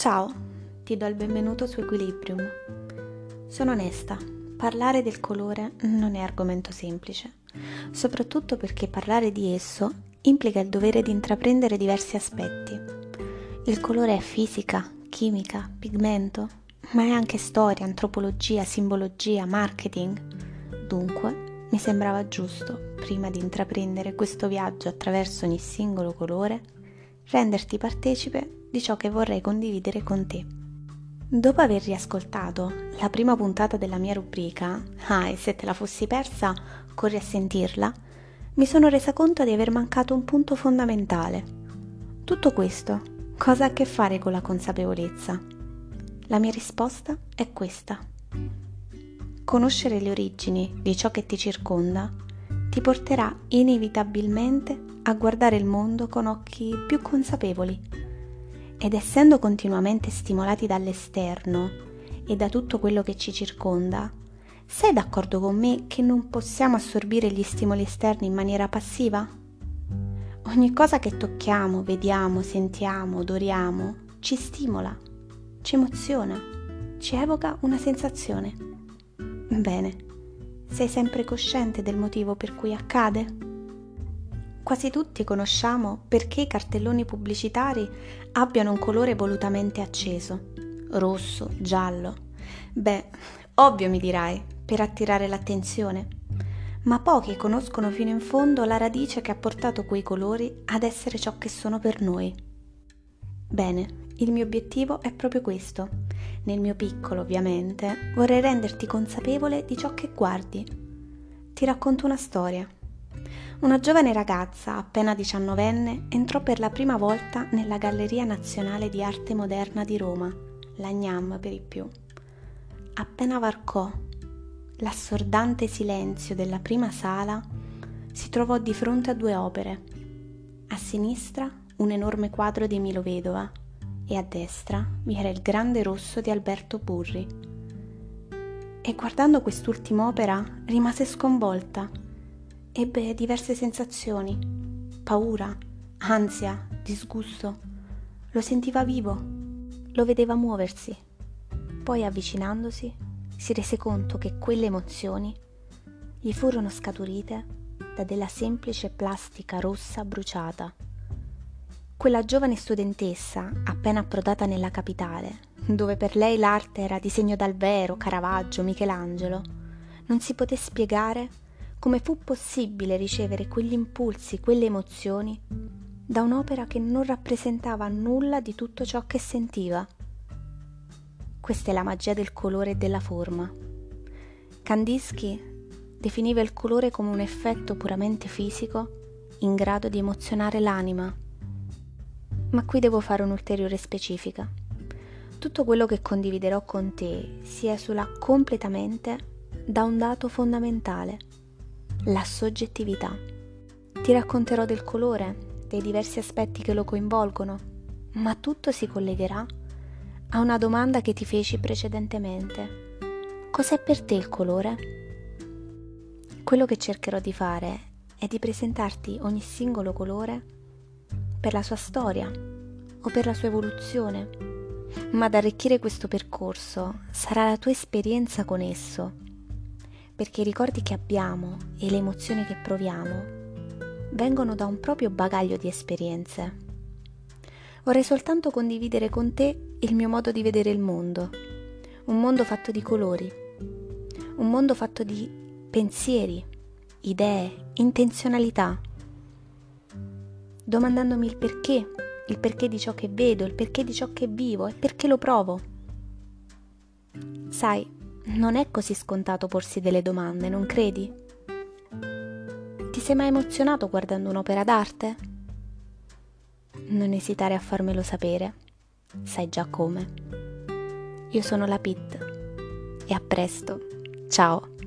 Ciao, ti do il benvenuto su Equilibrium. Sono onesta, parlare del colore non è argomento semplice, soprattutto perché parlare di esso implica il dovere di intraprendere diversi aspetti. Il colore è fisica, chimica, pigmento, ma è anche storia, antropologia, simbologia, marketing. Dunque, mi sembrava giusto, prima di intraprendere questo viaggio attraverso ogni singolo colore, renderti partecipe di ciò che vorrei condividere con te. Dopo aver riascoltato la prima puntata della mia rubrica, ah e se te la fossi persa, corri a sentirla, mi sono resa conto di aver mancato un punto fondamentale. Tutto questo cosa ha a che fare con la consapevolezza? La mia risposta è questa. Conoscere le origini di ciò che ti circonda ti porterà inevitabilmente a guardare il mondo con occhi più consapevoli ed essendo continuamente stimolati dall'esterno e da tutto quello che ci circonda, sei d'accordo con me che non possiamo assorbire gli stimoli esterni in maniera passiva? Ogni cosa che tocchiamo, vediamo, sentiamo, odoriamo, ci stimola, ci emoziona, ci evoca una sensazione. Bene, sei sempre cosciente del motivo per cui accade? Quasi tutti conosciamo perché i cartelloni pubblicitari abbiano un colore volutamente acceso, rosso, giallo. Beh, ovvio mi dirai, per attirare l'attenzione. Ma pochi conoscono fino in fondo la radice che ha portato quei colori ad essere ciò che sono per noi. Bene, il mio obiettivo è proprio questo. Nel mio piccolo, ovviamente, vorrei renderti consapevole di ciò che guardi. Ti racconto una storia. Una giovane ragazza, appena diciannovenne, entrò per la prima volta nella Galleria Nazionale di Arte Moderna di Roma, la GNAM per i più. Appena varcò l'assordante silenzio della prima sala, si trovò di fronte a due opere. A sinistra un enorme quadro di Milo Vedova e a destra vi era il grande rosso di Alberto Burri. E guardando quest'ultima opera rimase sconvolta ebbe diverse sensazioni, paura, ansia, disgusto. Lo sentiva vivo, lo vedeva muoversi. Poi avvicinandosi si rese conto che quelle emozioni gli furono scaturite da della semplice plastica rossa bruciata. Quella giovane studentessa, appena approdata nella capitale, dove per lei l'arte era disegno dal vero, Caravaggio, Michelangelo, non si poté spiegare come fu possibile ricevere quegli impulsi, quelle emozioni da un'opera che non rappresentava nulla di tutto ciò che sentiva. Questa è la magia del colore e della forma. Kandinsky definiva il colore come un effetto puramente fisico in grado di emozionare l'anima. Ma qui devo fare un'ulteriore specifica. Tutto quello che condividerò con te si esula completamente da un dato fondamentale – la soggettività. Ti racconterò del colore, dei diversi aspetti che lo coinvolgono, ma tutto si collegherà a una domanda che ti feci precedentemente. Cos'è per te il colore? Quello che cercherò di fare è di presentarti ogni singolo colore per la sua storia o per la sua evoluzione, ma ad arricchire questo percorso sarà la tua esperienza con esso perché i ricordi che abbiamo e le emozioni che proviamo vengono da un proprio bagaglio di esperienze. Vorrei soltanto condividere con te il mio modo di vedere il mondo, un mondo fatto di colori, un mondo fatto di pensieri, idee, intenzionalità, domandandomi il perché, il perché di ciò che vedo, il perché di ciò che vivo e perché lo provo. Sai, non è così scontato porsi delle domande, non credi? Ti sei mai emozionato guardando un'opera d'arte? Non esitare a farmelo sapere, sai già come. Io sono la Pit e a presto, ciao!